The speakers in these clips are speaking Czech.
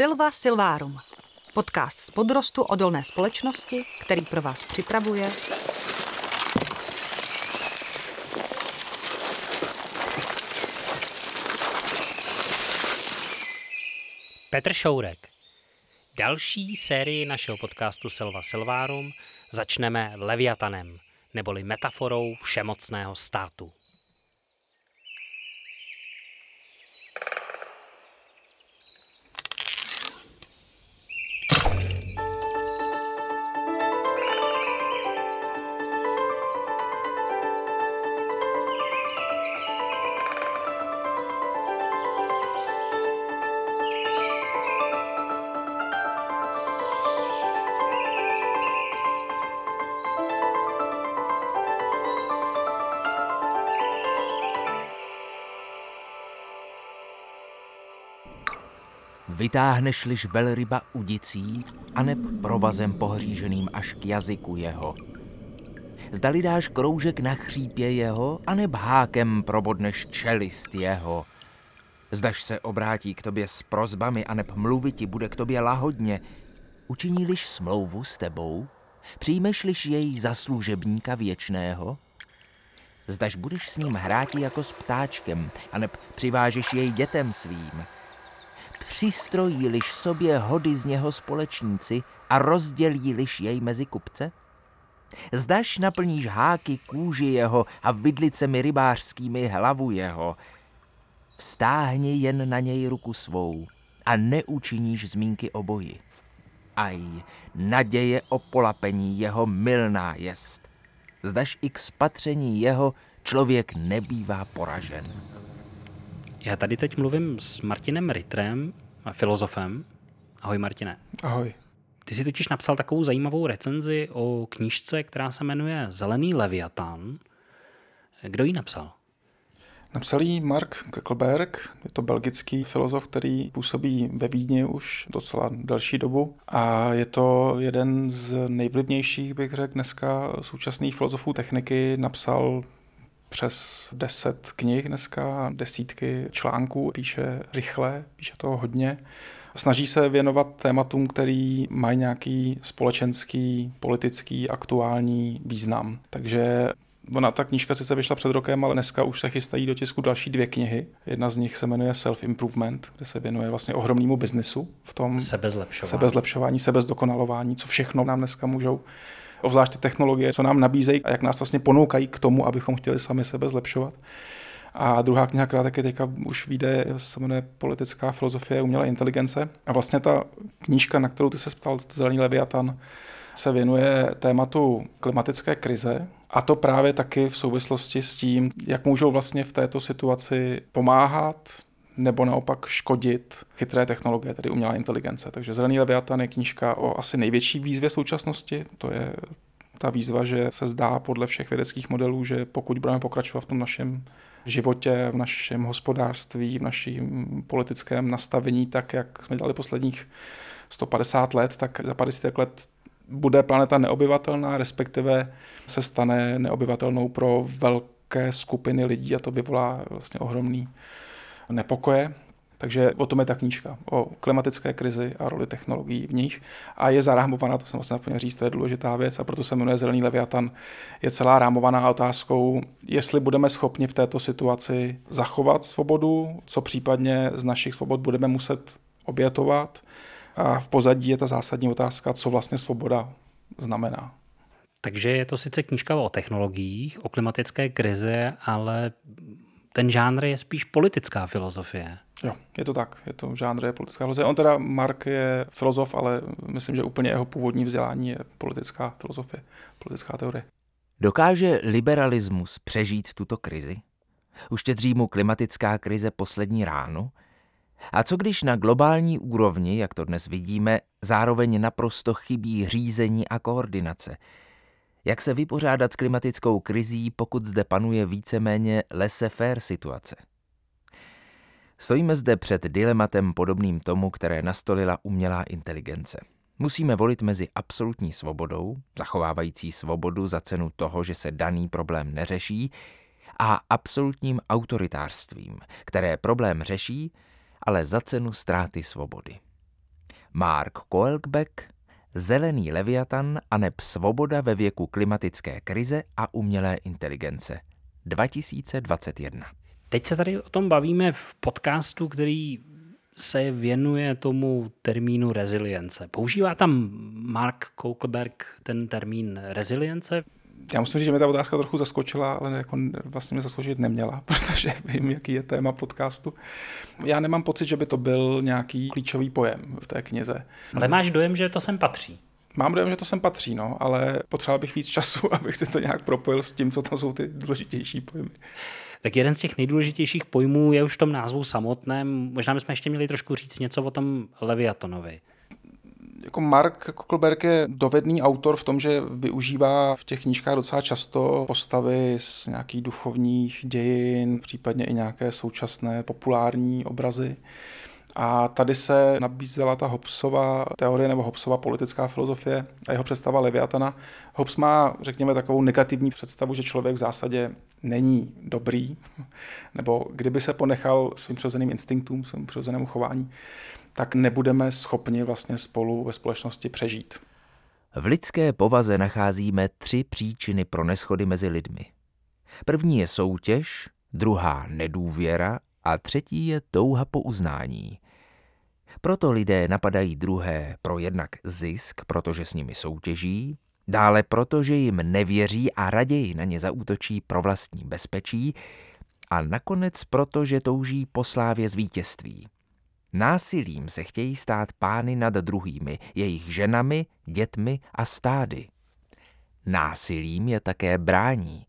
Silva Silvárum. Podcast z podrostu odolné společnosti, který pro vás připravuje Petr Šourek. Další sérii našeho podcastu Silva Silvárum začneme Leviatanem, neboli metaforou všemocného státu. Vytáhneš-liž velryba udicí, aneb provazem pohříženým až k jazyku jeho. Zdali dáš kroužek na chřípě jeho, aneb hákem probodneš čelist jeho. Zdaš se obrátí k tobě s prozbami, aneb mluviti bude k tobě lahodně. Učiní-liž smlouvu s tebou, přijmeš-liž jej za služebníka věčného, Zdaž budeš s ním hráti jako s ptáčkem, aneb přivážeš jej dětem svým, přistrojí-liž sobě hody z něho společníci a rozdělí-liž jej mezi kupce? Zdaš naplníš háky kůži jeho a vidlicemi rybářskými hlavu jeho. Vstáhni jen na něj ruku svou a neučiníš zmínky o boji. Aj, naděje o polapení jeho milná jest. Zdaš i k spatření jeho člověk nebývá poražen. Já tady teď mluvím s Martinem Rittrem, filozofem. Ahoj Martine. Ahoj. Ty jsi totiž napsal takovou zajímavou recenzi o knížce, která se jmenuje Zelený leviatán. Kdo ji napsal? Napsal ji Mark Kekelberg, je to belgický filozof, který působí ve Vídni už docela delší dobu a je to jeden z nejvlivnějších, bych řekl, dneska současných filozofů techniky. Napsal přes deset knih dneska, desítky článků, píše rychle, píše toho hodně. Snaží se věnovat tématům, který mají nějaký společenský, politický, aktuální význam. Takže Ona, ta knížka sice vyšla před rokem, ale dneska už se chystají do tisku další dvě knihy. Jedna z nich se jmenuje Self-Improvement, kde se věnuje vlastně ohromnému biznisu v tom sebezlepšování, sebezlepšování sebezdokonalování, co všechno nám dneska můžou obzvlášť ty technologie, co nám nabízejí a jak nás vlastně ponoukají k tomu, abychom chtěli sami sebe zlepšovat. A druhá kniha, která taky teďka už vyjde, se jmenuje Politická filozofie umělé inteligence. A vlastně ta knížka, na kterou ty se ptal, Zelený Leviatan, se věnuje tématu klimatické krize, a to právě taky v souvislosti s tím, jak můžou vlastně v této situaci pomáhat nebo naopak škodit chytré technologie, tedy umělá inteligence. Takže Zelený leviatan je knížka o asi největší výzvě současnosti. To je ta výzva, že se zdá podle všech vědeckých modelů, že pokud budeme pokračovat v tom našem životě, v našem hospodářství, v našem politickém nastavení, tak jak jsme dělali posledních 150 let, tak za 50 let bude planeta neobyvatelná, respektive se stane neobyvatelnou pro velké skupiny lidí a to vyvolá vlastně ohromný nepokoje. Takže o tom je ta knížka, o klimatické krizi a roli technologií v nich. A je zarámovaná, to jsem vlastně zapomněl říct, to je důležitá věc a proto se jmenuje Zelený leviatan. Je celá rámovaná otázkou, jestli budeme schopni v této situaci zachovat svobodu, co případně z našich svobod budeme muset obětovat. A v pozadí je ta zásadní otázka, co vlastně svoboda znamená. Takže je to sice knížka o technologiích, o klimatické krizi, ale ten žánr je spíš politická filozofie. Jo, je to tak. Je to žánr je politická filozofie. On teda, Mark je filozof, ale myslím, že úplně jeho původní vzdělání je politická filozofie, politická teorie. Dokáže liberalismus přežít tuto krizi? Uštědří mu klimatická krize poslední ránu? A co když na globální úrovni, jak to dnes vidíme, zároveň naprosto chybí řízení a koordinace – jak se vypořádat s klimatickou krizí, pokud zde panuje víceméně laissez-faire situace? Stojíme zde před dilematem podobným tomu, které nastolila umělá inteligence. Musíme volit mezi absolutní svobodou, zachovávající svobodu za cenu toho, že se daný problém neřeší, a absolutním autoritářstvím, které problém řeší, ale za cenu ztráty svobody. Mark Koelbeck, Zelený leviatan a neb svoboda ve věku klimatické krize a umělé inteligence. 2021. Teď se tady o tom bavíme v podcastu, který se věnuje tomu termínu rezilience. Používá tam Mark Kokelberg ten termín rezilience? Já musím říct, že mě ta otázka trochu zaskočila, ale jako vlastně mě zaskočit neměla, protože vím, jaký je téma podcastu. Já nemám pocit, že by to byl nějaký klíčový pojem v té knize. Ale máš dojem, že to sem patří? Mám dojem, že to sem patří, no, ale potřeboval bych víc času, abych si to nějak propojil s tím, co tam jsou ty důležitější pojmy. Tak jeden z těch nejdůležitějších pojmů je už v tom názvu samotném. Možná bychom ještě měli trošku říct něco o tom Leviatonovi jako Mark Kokelberg je dovedný autor v tom, že využívá v těch knížkách docela často postavy z nějakých duchovních dějin, případně i nějaké současné populární obrazy. A tady se nabízela ta Hobbesova teorie nebo Hobbesova politická filozofie a jeho představa Leviatana. Hobbes má, řekněme, takovou negativní představu, že člověk v zásadě není dobrý, nebo kdyby se ponechal svým přirozeným instinktům, svým přirozenému chování, tak nebudeme schopni vlastně spolu ve společnosti přežít. V lidské povaze nacházíme tři příčiny pro neschody mezi lidmi. První je soutěž, druhá nedůvěra a třetí je touha po uznání. Proto lidé napadají druhé pro jednak zisk, protože s nimi soutěží, dále proto, že jim nevěří a raději na ně zaútočí pro vlastní bezpečí a nakonec proto, že touží po slávě z vítězství. Násilím se chtějí stát pány nad druhými, jejich ženami, dětmi a stády. Násilím je také brání.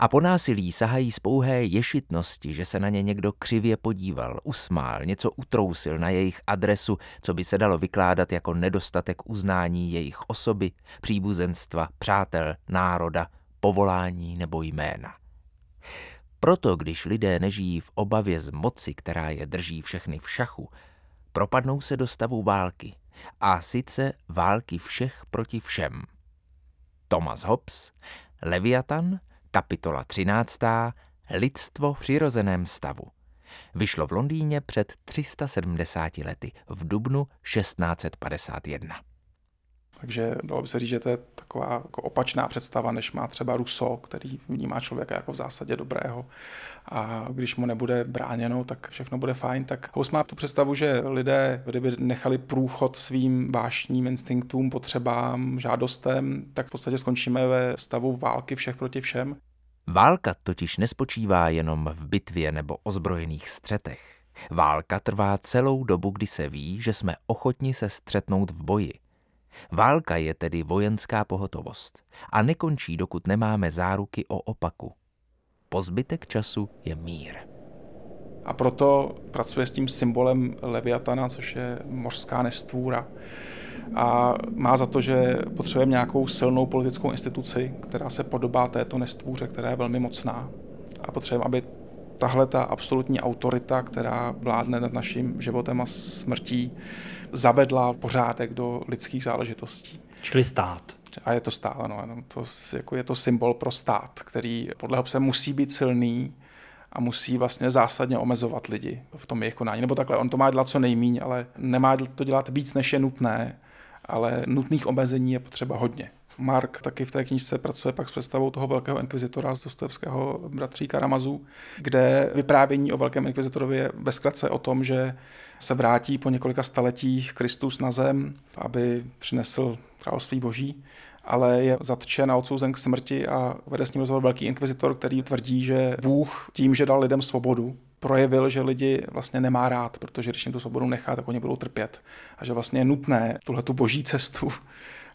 A po násilí sahají z pouhé ješitnosti, že se na ně někdo křivě podíval, usmál, něco utrousil na jejich adresu, co by se dalo vykládat jako nedostatek uznání jejich osoby, příbuzenstva, přátel, národa, povolání nebo jména. Proto, když lidé nežijí v obavě z moci, která je drží všechny v šachu, propadnou se do stavu války. A sice války všech proti všem. Thomas Hobbes, Leviatan, kapitola 13. Lidstvo v přirozeném stavu. Vyšlo v Londýně před 370 lety v dubnu 1651. Takže dalo by se říct, že to je taková jako opačná představa, než má třeba Rousseau, který vnímá člověka jako v zásadě dobrého. A když mu nebude bráněno, tak všechno bude fajn. Tak House má tu představu, že lidé, kdyby nechali průchod svým vášním instinktům, potřebám, žádostem, tak v podstatě skončíme ve stavu války všech proti všem. Válka totiž nespočívá jenom v bitvě nebo ozbrojených střetech. Válka trvá celou dobu, kdy se ví, že jsme ochotni se střetnout v boji. Válka je tedy vojenská pohotovost a nekončí, dokud nemáme záruky o opaku. Po zbytek času je mír. A proto pracuje s tím symbolem Leviatana, což je mořská nestvůra. A má za to, že potřebujeme nějakou silnou politickou instituci, která se podobá této nestvůře, která je velmi mocná. A potřebujeme, aby tahle ta absolutní autorita, která vládne nad naším životem a smrtí, zavedla pořádek do lidských záležitostí. Čili stát. A je to stát, ano, ano. To, jako je to symbol pro stát, který podle se musí být silný a musí vlastně zásadně omezovat lidi v tom jejich konání. Nebo takhle, on to má dělat co nejmíň, ale nemá to dělat víc, než je nutné, ale nutných omezení je potřeba hodně. Mark taky v té knižce pracuje pak s představou toho velkého inkvizitora z Dostojevského bratří Karamazu, kde vyprávění o velkém inkvizitorovi je ve zkratce o tom, že se vrátí po několika staletích Kristus na zem, aby přinesl království boží ale je zatčen a odsouzen k smrti a vede s ním rozhovor velký inkvizitor, který tvrdí, že Bůh tím, že dal lidem svobodu, projevil, že lidi vlastně nemá rád, protože když jim tu svobodu nechá, tak oni budou trpět. A že vlastně je nutné tuhle tu boží cestu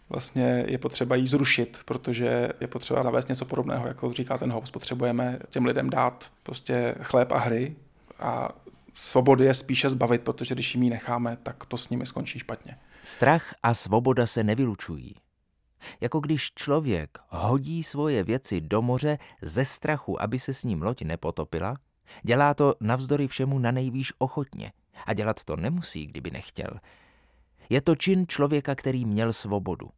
vlastně je potřeba jí zrušit, protože je potřeba zavést něco podobného, jako říká ten Hobbes. Potřebujeme těm lidem dát prostě chléb a hry a svobody je spíše zbavit, protože když jim ji necháme, tak to s nimi skončí špatně. Strach a svoboda se nevylučují. Jako když člověk hodí svoje věci do moře ze strachu, aby se s ním loď nepotopila, dělá to navzdory všemu na nejvýš ochotně a dělat to nemusí, kdyby nechtěl. Je to čin člověka, který měl svobodu.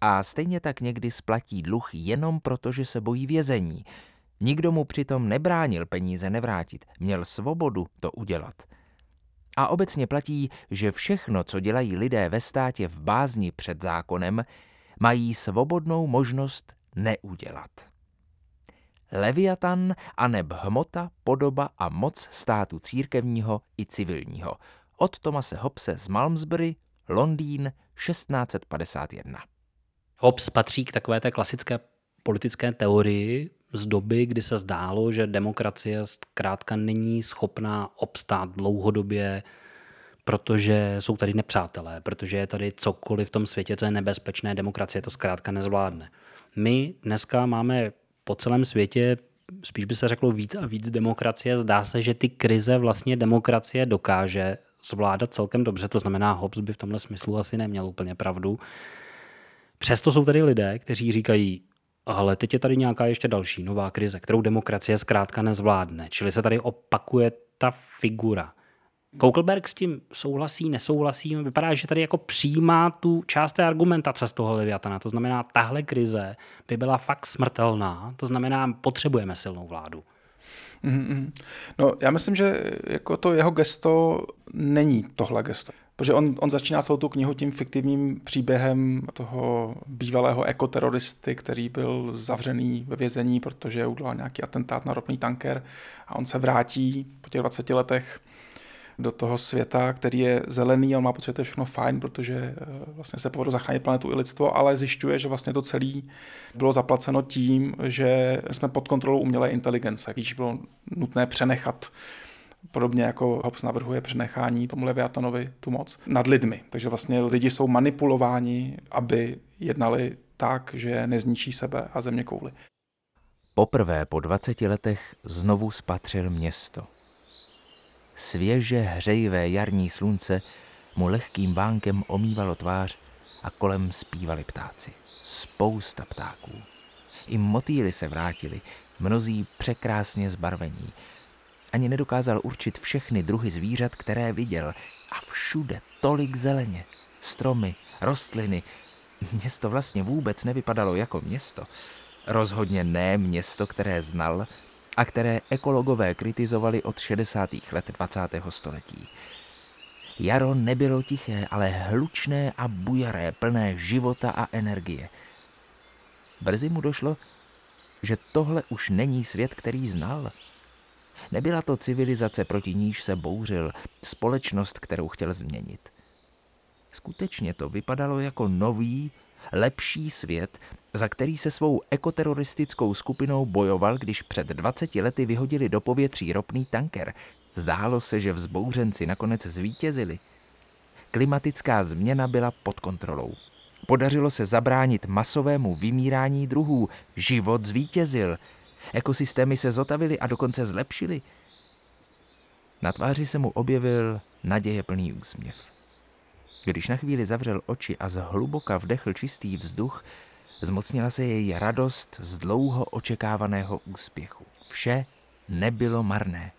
A stejně tak někdy splatí dluh jenom proto, že se bojí vězení. Nikdo mu přitom nebránil peníze nevrátit, měl svobodu to udělat. A obecně platí, že všechno, co dělají lidé ve státě v bázni před zákonem, mají svobodnou možnost neudělat. Leviatan aneb hmota, podoba a moc státu církevního i civilního. Od Tomase Hobbese z Malmesbury, Londýn, 1651. Hobbes patří k takové té klasické politické teorii z doby, kdy se zdálo, že demokracie zkrátka není schopná obstát dlouhodobě, protože jsou tady nepřátelé, protože je tady cokoliv v tom světě, co je nebezpečné, demokracie to zkrátka nezvládne. My dneska máme po celém světě spíš by se řeklo víc a víc demokracie. Zdá se, že ty krize vlastně demokracie dokáže zvládat celkem dobře, to znamená, Hobbes by v tomhle smyslu asi neměl úplně pravdu. Přesto jsou tady lidé, kteří říkají, ale teď je tady nějaká ještě další nová krize, kterou demokracie zkrátka nezvládne. Čili se tady opakuje ta figura. Koukleberg s tím souhlasí, nesouhlasí. Vypadá, že tady jako přijímá tu část té argumentace z toho Leviatana. To znamená, tahle krize by byla fakt smrtelná. To znamená, potřebujeme silnou vládu. Mm-hmm. No, já myslím, že jako to jeho gesto není tohle gesto. Protože on, on začíná celou tu knihu tím fiktivním příběhem toho bývalého ekoteroristy, který byl zavřený ve vězení, protože udělal nějaký atentát na ropný tanker a on se vrátí po těch 20 letech do toho světa, který je zelený a on má pocit, že to je všechno fajn, protože eh, vlastně se povedlo zachránit planetu i lidstvo, ale zjišťuje, že vlastně to celé bylo zaplaceno tím, že jsme pod kontrolou umělé inteligence, když bylo nutné přenechat podobně jako Hobbes navrhuje přenechání tomu Leviatanovi tu moc nad lidmi. Takže vlastně lidi jsou manipulováni, aby jednali tak, že nezničí sebe a země kouly. Poprvé po 20 letech znovu spatřil město – Svěže hřejivé jarní slunce mu lehkým vánkem omývalo tvář a kolem zpívali ptáci. Spousta ptáků. I motýly se vrátili, mnozí překrásně zbarvení. Ani nedokázal určit všechny druhy zvířat, které viděl. A všude tolik zeleně, stromy, rostliny. Město vlastně vůbec nevypadalo jako město. Rozhodně ne město, které znal, a které ekologové kritizovali od 60. let 20. století. Jaro nebylo tiché, ale hlučné a bujaré, plné života a energie. Brzy mu došlo, že tohle už není svět, který znal. Nebyla to civilizace, proti níž se bouřil, společnost, kterou chtěl změnit. Skutečně to vypadalo jako nový, lepší svět, za který se svou ekoteroristickou skupinou bojoval, když před 20 lety vyhodili do povětří ropný tanker. Zdálo se, že vzbouřenci nakonec zvítězili. Klimatická změna byla pod kontrolou. Podařilo se zabránit masovému vymírání druhů. Život zvítězil. Ekosystémy se zotavily a dokonce zlepšily. Na tváři se mu objevil nadějeplný úsměv. Když na chvíli zavřel oči a zhluboka vdechl čistý vzduch, zmocnila se jej radost z dlouho očekávaného úspěchu. Vše nebylo marné.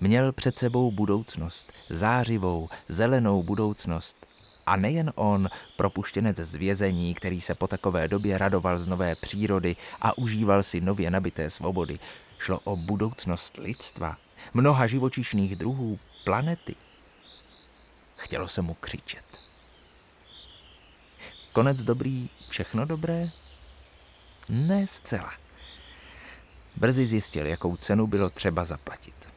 Měl před sebou budoucnost, zářivou, zelenou budoucnost. A nejen on, propuštěnec z vězení, který se po takové době radoval z nové přírody a užíval si nově nabité svobody. Šlo o budoucnost lidstva, mnoha živočišných druhů, planety. Chtělo se mu křičet. Konec dobrý, všechno dobré? Ne zcela. Brzy zjistil, jakou cenu bylo třeba zaplatit.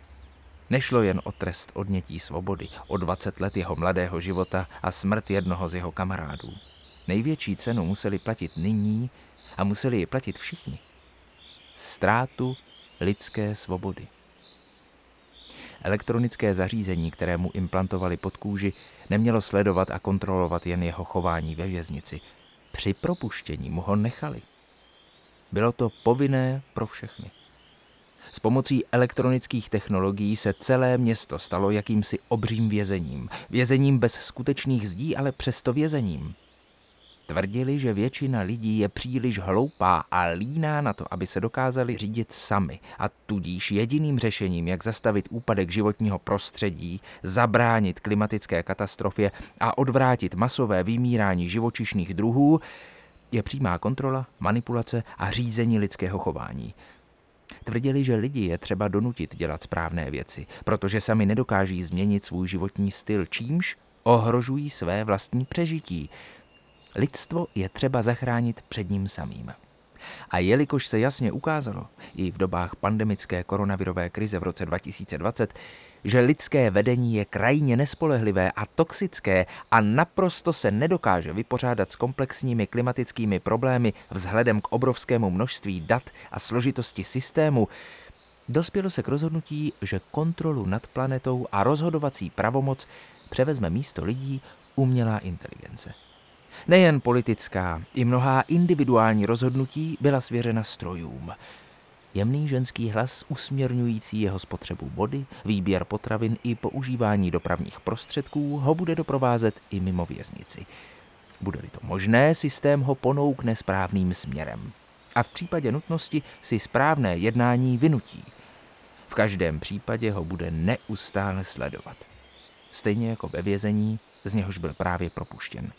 Nešlo jen o trest odnětí svobody, o 20 let jeho mladého života a smrt jednoho z jeho kamarádů. Největší cenu museli platit nyní a museli ji platit všichni. Ztrátu lidské svobody. Elektronické zařízení, které mu implantovali pod kůži, nemělo sledovat a kontrolovat jen jeho chování ve věznici. Při propuštění mu ho nechali. Bylo to povinné pro všechny. S pomocí elektronických technologií se celé město stalo jakýmsi obřím vězením. Vězením bez skutečných zdí, ale přesto vězením. Tvrdili, že většina lidí je příliš hloupá a líná na to, aby se dokázali řídit sami a tudíž jediným řešením, jak zastavit úpadek životního prostředí, zabránit klimatické katastrofě a odvrátit masové vymírání živočišných druhů, je přímá kontrola, manipulace a řízení lidského chování. Tvrdili, že lidi je třeba donutit dělat správné věci, protože sami nedokáží změnit svůj životní styl, čímž ohrožují své vlastní přežití. Lidstvo je třeba zachránit před ním samým. A jelikož se jasně ukázalo i v dobách pandemické koronavirové krize v roce 2020, že lidské vedení je krajně nespolehlivé a toxické a naprosto se nedokáže vypořádat s komplexními klimatickými problémy vzhledem k obrovskému množství dat a složitosti systému, dospělo se k rozhodnutí, že kontrolu nad planetou a rozhodovací pravomoc převezme místo lidí umělá inteligence. Nejen politická, i mnohá individuální rozhodnutí byla svěřena strojům. Jemný ženský hlas usměrňující jeho spotřebu vody, výběr potravin i používání dopravních prostředků ho bude doprovázet i mimo věznici. Bude-li to možné, systém ho ponoukne správným směrem. A v případě nutnosti si správné jednání vynutí. V každém případě ho bude neustále sledovat. Stejně jako ve vězení, z něhož byl právě propuštěn.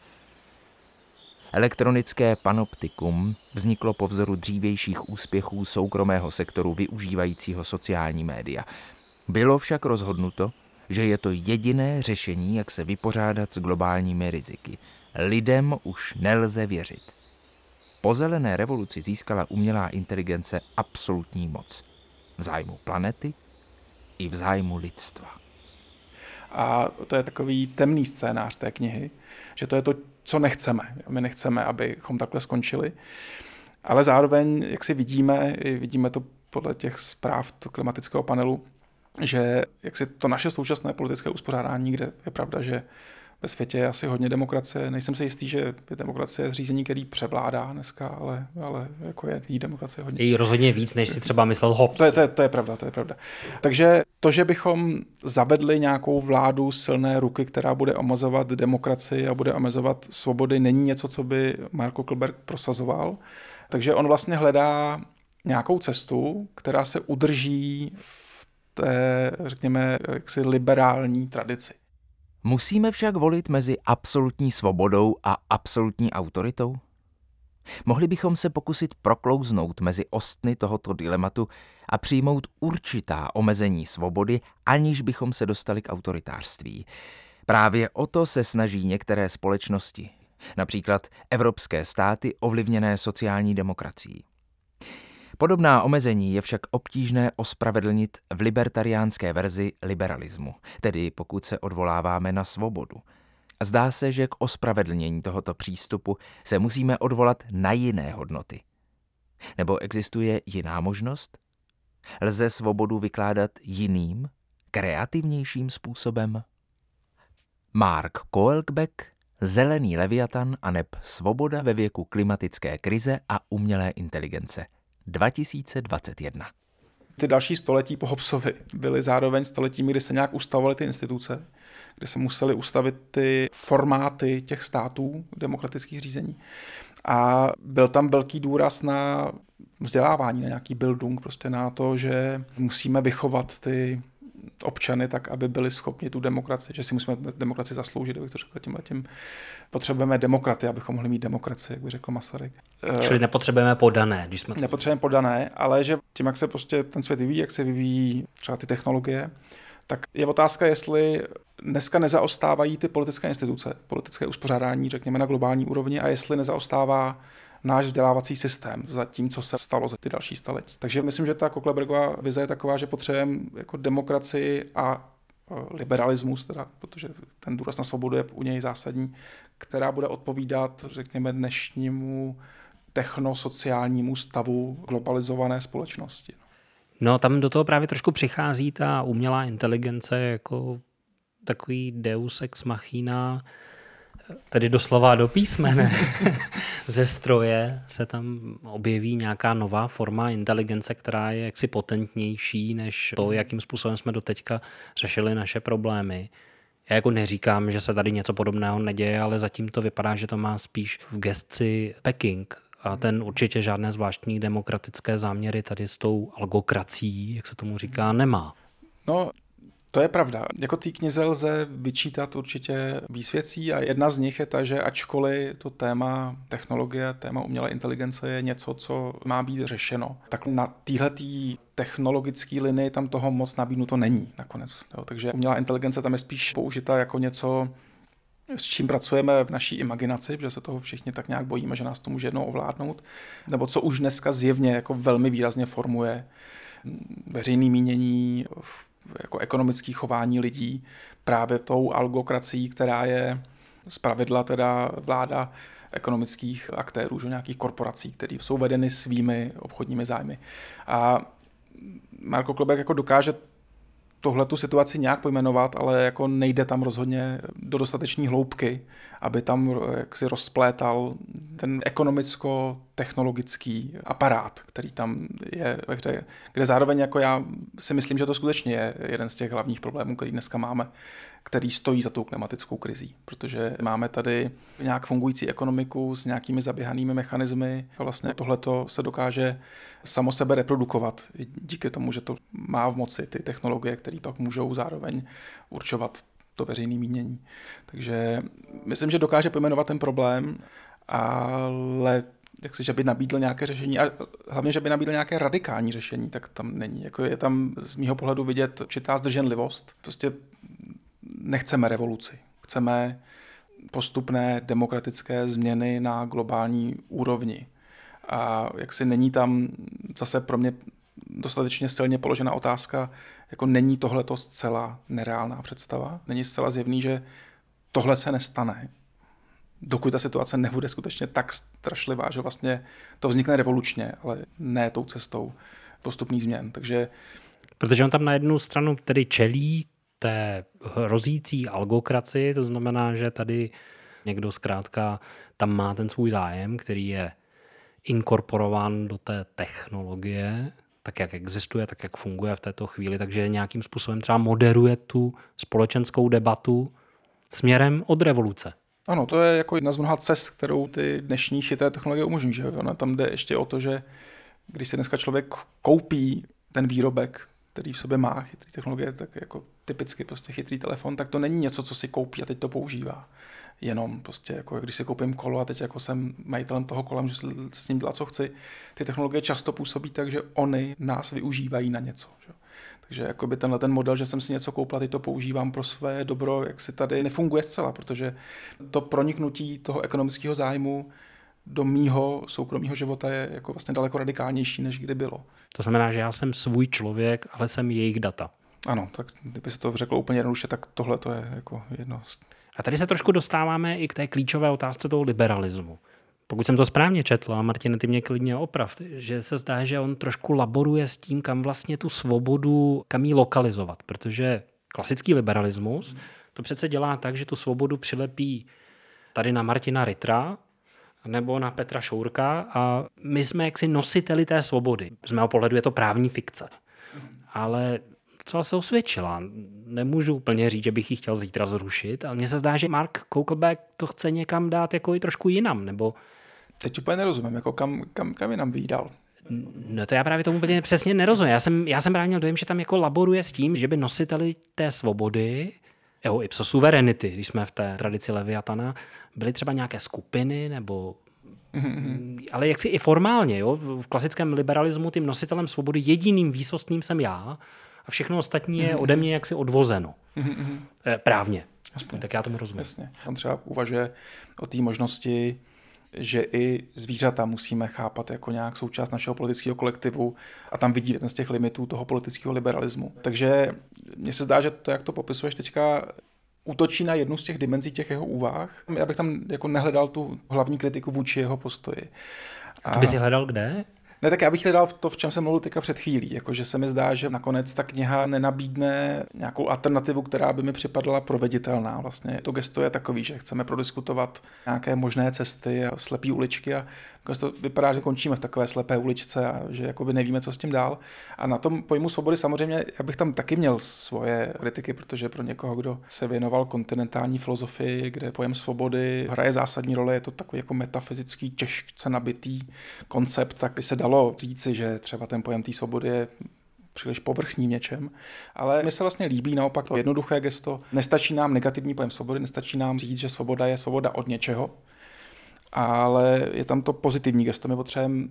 Elektronické panoptikum vzniklo po vzoru dřívějších úspěchů soukromého sektoru využívajícího sociální média. Bylo však rozhodnuto, že je to jediné řešení, jak se vypořádat s globálními riziky. Lidem už nelze věřit. Po zelené revoluci získala umělá inteligence absolutní moc. V zájmu planety i v zájmu lidstva. A to je takový temný scénář té knihy, že to je to, co nechceme. My nechceme, abychom takhle skončili. Ale zároveň, jak si vidíme, vidíme to podle těch zpráv klimatického panelu, že jak si to naše současné politické uspořádání, kde je pravda, že ve světě je asi hodně demokracie. Nejsem si jistý, že je demokracie zřízení, který převládá dneska, ale, ale jako je jí demokracie hodně. Je rozhodně víc, než si třeba myslel Hobbes. To je, to, je, to je pravda, to je pravda. Takže to, že bychom zavedli nějakou vládu silné ruky, která bude omezovat demokracii a bude omezovat svobody, není něco, co by Marko Klberg prosazoval. Takže on vlastně hledá nějakou cestu, která se udrží v té, řekněme, jaksi liberální tradici. Musíme však volit mezi absolutní svobodou a absolutní autoritou? Mohli bychom se pokusit proklouznout mezi ostny tohoto dilematu a přijmout určitá omezení svobody, aniž bychom se dostali k autoritářství. Právě o to se snaží některé společnosti, například evropské státy ovlivněné sociální demokracií. Podobná omezení je však obtížné ospravedlnit v libertariánské verzi liberalismu, tedy pokud se odvoláváme na svobodu. Zdá se, že k ospravedlnění tohoto přístupu se musíme odvolat na jiné hodnoty. Nebo existuje jiná možnost? Lze svobodu vykládat jiným, kreativnějším způsobem? Mark Koelbeck, Zelený leviatan a neb Svoboda ve věku klimatické krize a umělé inteligence – 2021. Ty další století po Hobsovi byly zároveň stoletími, kdy se nějak ustavovaly ty instituce, kdy se museli ustavit ty formáty těch států demokratických řízení. A byl tam velký důraz na vzdělávání, na nějaký bildung, prostě na to, že musíme vychovat ty občany tak, aby byli schopni tu demokracii, že si musíme demokracii zasloužit, abych to řekl tím tím. Potřebujeme demokraty, abychom mohli mít demokracii, jak by řekl Masaryk. Čili nepotřebujeme podané, když jsme... Nepotřebujeme podané, ale že tím, jak se prostě ten svět vyvíjí, jak se vyvíjí třeba ty technologie, tak je otázka, jestli dneska nezaostávají ty politické instituce, politické uspořádání, řekněme, na globální úrovni a jestli nezaostává náš vzdělávací systém za tím, co se stalo za ty další staletí. Takže myslím, že ta Koklebergová vize je taková, že potřebujeme jako demokracii a liberalismus, teda, protože ten důraz na svobodu je u něj zásadní, která bude odpovídat, řekněme, dnešnímu technosociálnímu stavu globalizované společnosti. No tam do toho právě trošku přichází ta umělá inteligence jako takový deus ex machina, tedy doslova do písmene, ze stroje se tam objeví nějaká nová forma inteligence, která je jaksi potentnější než to, jakým způsobem jsme doteďka řešili naše problémy. Já jako neříkám, že se tady něco podobného neděje, ale zatím to vypadá, že to má spíš v gestci Peking, a ten určitě žádné zvláštní demokratické záměry tady s tou algokracií, jak se tomu říká, nemá. No, To je pravda. Jako té knize lze vyčítat určitě výsvěcí a jedna z nich je ta, že ačkoliv to téma technologie, téma umělé inteligence je něco, co má být řešeno, tak na téhletý technologické linii tam toho moc nabídnuto není nakonec. Jo, takže umělá inteligence tam je spíš použita jako něco, s čím pracujeme v naší imaginaci, že se toho všichni tak nějak bojíme, že nás to může jednou ovládnout, nebo co už dneska zjevně jako velmi výrazně formuje veřejný mínění, jako ekonomické chování lidí právě tou algokracií, která je z pravidla teda vláda ekonomických aktérů, že nějakých korporací, které jsou vedeny svými obchodními zájmy. A Marko Kleberg jako dokáže tohle tu situaci nějak pojmenovat, ale jako nejde tam rozhodně do dostateční hloubky, aby tam jaksi rozplétal ten ekonomicko-technologický aparát, který tam je ve hře, kde zároveň jako já si myslím, že to skutečně je jeden z těch hlavních problémů, který dneska máme, který stojí za tou klimatickou krizí, protože máme tady nějak fungující ekonomiku s nějakými zaběhanými mechanismy a vlastně tohleto se dokáže samo sebe reprodukovat díky tomu, že to má v moci ty technologie, které pak můžou zároveň určovat to veřejné mínění. Takže myslím, že dokáže pojmenovat ten problém, ale jak si, že by nabídl nějaké řešení a hlavně, že by nabídl nějaké radikální řešení, tak tam není. Jako je tam z mýho pohledu vidět určitá zdrženlivost. Prostě nechceme revoluci. Chceme postupné demokratické změny na globální úrovni. A jak si není tam zase pro mě dostatečně silně položena otázka, jako není tohle to zcela nereálná představa. Není zcela zjevný, že tohle se nestane, dokud ta situace nebude skutečně tak strašlivá, že vlastně to vznikne revolučně, ale ne tou cestou postupných změn. Takže Protože on tam na jednu stranu tedy čelí té hrozící algokraci, to znamená, že tady někdo zkrátka tam má ten svůj zájem, který je inkorporován do té technologie, tak jak existuje, tak jak funguje v této chvíli, takže nějakým způsobem třeba moderuje tu společenskou debatu směrem od revoluce. Ano, to je jako jedna z mnoha cest, kterou ty dnešní chytré technologie umožňují. Že? Ona tam jde ještě o to, že když si dneska člověk koupí ten výrobek, který v sobě má chytrý technologie, tak jako typicky prostě chytrý telefon, tak to není něco, co si koupí a teď to používá. Jenom prostě jako když si koupím kolo a teď jako jsem majitelem toho kola, můžu s ním dělat, co chci. Ty technologie často působí tak, že oni nás využívají na něco. Že? Takže jakoby tenhle ten model, že jsem si něco koupil a teď to používám pro své dobro, jak si tady nefunguje zcela, protože to proniknutí toho ekonomického zájmu do mýho soukromého života je jako vlastně daleko radikálnější, než kdy bylo. To znamená, že já jsem svůj člověk, ale jsem jejich data. Ano, tak kdyby se to řeklo úplně jednoduše, tak tohle to je jako jedno. A tady se trošku dostáváme i k té klíčové otázce toho liberalismu. Pokud jsem to správně četl, a Martin, ty mě klidně oprav, že se zdá, že on trošku laboruje s tím, kam vlastně tu svobodu, kam ji lokalizovat, protože klasický liberalismus to přece dělá tak, že tu svobodu přilepí tady na Martina Ritra, nebo na Petra Šourka a my jsme jaksi nositeli té svobody. Z mého pohledu je to právní fikce. Ale co se osvědčila. Nemůžu úplně říct, že bych ji chtěl zítra zrušit, ale mně se zdá, že Mark Kokelbeck to chce někam dát jako i trošku jinam, nebo... Teď úplně nerozumím, jako kam, kam, kam jinam by dal. No to já právě tomu úplně přesně nerozumím. Já jsem, já jsem právě měl dojem, že tam jako laboruje s tím, že by nositeli té svobody, jeho ipso suverenity, když jsme v té tradici Leviatana, byly třeba nějaké skupiny nebo Mm-hmm. Ale jak si i formálně, jo? v klasickém liberalismu tím nositelem svobody jediným výsostným jsem já a všechno ostatní je ode mě jaksi odvozeno. Mm-hmm. Právně. Jasně. Tak já tomu rozumím. Jasně. On třeba uvažuje o té možnosti, že i zvířata musíme chápat jako nějak součást našeho politického kolektivu a tam vidí jeden z těch limitů toho politického liberalismu. Takže mně se zdá, že to, jak to popisuješ teďka, útočí na jednu z těch dimenzí těch jeho úvah. Já bych tam jako nehledal tu hlavní kritiku vůči jeho postoji. A... To by si hledal kde? Ne, tak já bych hledal to, v čem jsem mluvil teďka před chvílí, jakože se mi zdá, že nakonec ta kniha nenabídne nějakou alternativu, která by mi připadala proveditelná. Vlastně to gesto je takový, že chceme prodiskutovat nějaké možné cesty a slepé uličky a to vypadá, že končíme v takové slepé uličce a že jakoby nevíme, co s tím dál. A na tom pojmu svobody samozřejmě, já bych tam taky měl svoje kritiky, protože pro někoho, kdo se věnoval kontinentální filozofii, kde pojem svobody hraje zásadní roli, je to takový jako metafyzický, těžce nabitý koncept, tak by se dalo říci, že třeba ten pojem té svobody je příliš povrchním něčem, ale mi se vlastně líbí naopak to jednoduché gesto. Nestačí nám negativní pojem svobody, nestačí nám říct, že svoboda je svoboda od něčeho, ale je tam to pozitivní gesto. My potřebujeme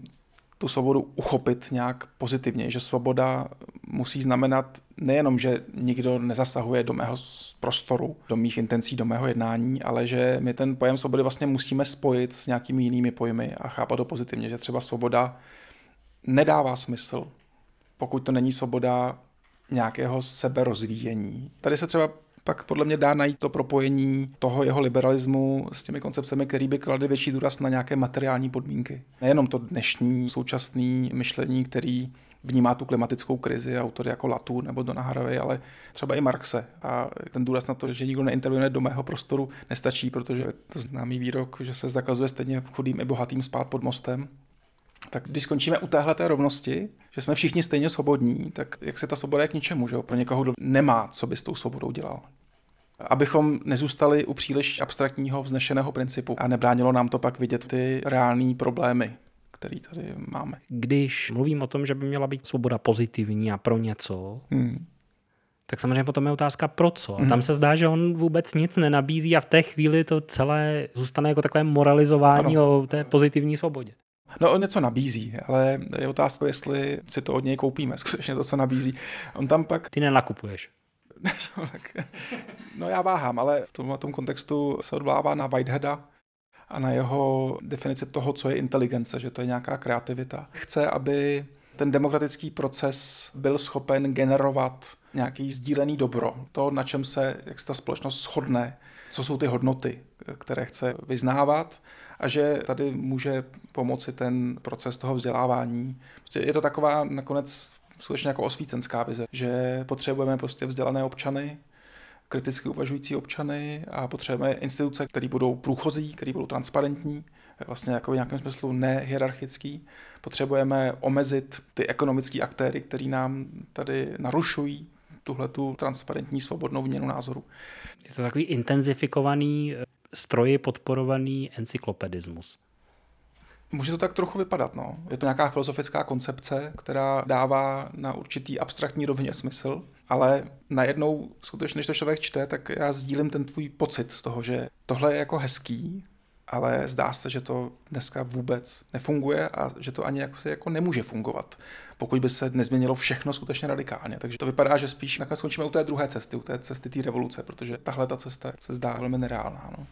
tu svobodu uchopit nějak pozitivně, že svoboda musí znamenat nejenom, že nikdo nezasahuje do mého prostoru, do mých intencí, do mého jednání, ale že my ten pojem svobody vlastně musíme spojit s nějakými jinými pojmy a chápat to pozitivně, že třeba svoboda nedává smysl, pokud to není svoboda nějakého seberozvíjení. Tady se třeba pak podle mě dá najít to propojení toho jeho liberalismu s těmi koncepcemi, který by kladly větší důraz na nějaké materiální podmínky. Nejenom to dnešní současné myšlení, který vnímá tu klimatickou krizi, autory jako Latu nebo Donna Haraway, ale třeba i Marxe. A ten důraz na to, že nikdo neintervenuje do mého prostoru, nestačí, protože to známý výrok, že se zakazuje stejně chudým i bohatým spát pod mostem. Tak když skončíme u téhle rovnosti, že jsme všichni stejně svobodní, tak jak se ta svoboda je k ničemu, že jo? Pro někoho, kdo nemá, co by s tou svobodou dělal. Abychom nezůstali u příliš abstraktního vznešeného principu a nebránilo nám to pak vidět ty reální problémy, který tady máme. Když mluvím o tom, že by měla být svoboda pozitivní a pro něco, hmm. tak samozřejmě potom je otázka pro co. A tam hmm. se zdá, že on vůbec nic nenabízí a v té chvíli to celé zůstane jako takové moralizování ano. o té pozitivní svobodě. No on něco nabízí, ale je otázka, jestli si to od něj koupíme, skutečně to, co nabízí. On tam pak... Ty nenakupuješ. no já váhám, ale v tom, tom kontextu se odvolává na Whiteheada a na jeho definici toho, co je inteligence, že to je nějaká kreativita. Chce, aby ten demokratický proces byl schopen generovat nějaký sdílený dobro, to, na čem se, jak se ta společnost shodne, co jsou ty hodnoty, které chce vyznávat a že tady může pomoci ten proces toho vzdělávání. Prostě je to taková nakonec skutečně jako osvícenská vize, že potřebujeme prostě vzdělané občany, kriticky uvažující občany a potřebujeme instituce, které budou průchozí, které budou transparentní, vlastně jako v nějakém smyslu nehierarchický. Potřebujeme omezit ty ekonomické aktéry, který nám tady narušují tuhle tu transparentní svobodnou výměnu názoru. Je to takový intenzifikovaný, eh, stroji podporovaný encyklopedismus. Může to tak trochu vypadat, no. Je to nějaká filozofická koncepce, která dává na určitý abstraktní rovině smysl, ale najednou, skutečně, když to člověk čte, tak já sdílím ten tvůj pocit z toho, že tohle je jako hezký, ale zdá se, že to dneska vůbec nefunguje a že to ani jako se jako nemůže fungovat, pokud by se nezměnilo všechno skutečně radikálně. Takže to vypadá, že spíš nakonec skončíme u té druhé cesty, u té cesty té revoluce, protože tahle ta cesta se zdá velmi nereálná. No.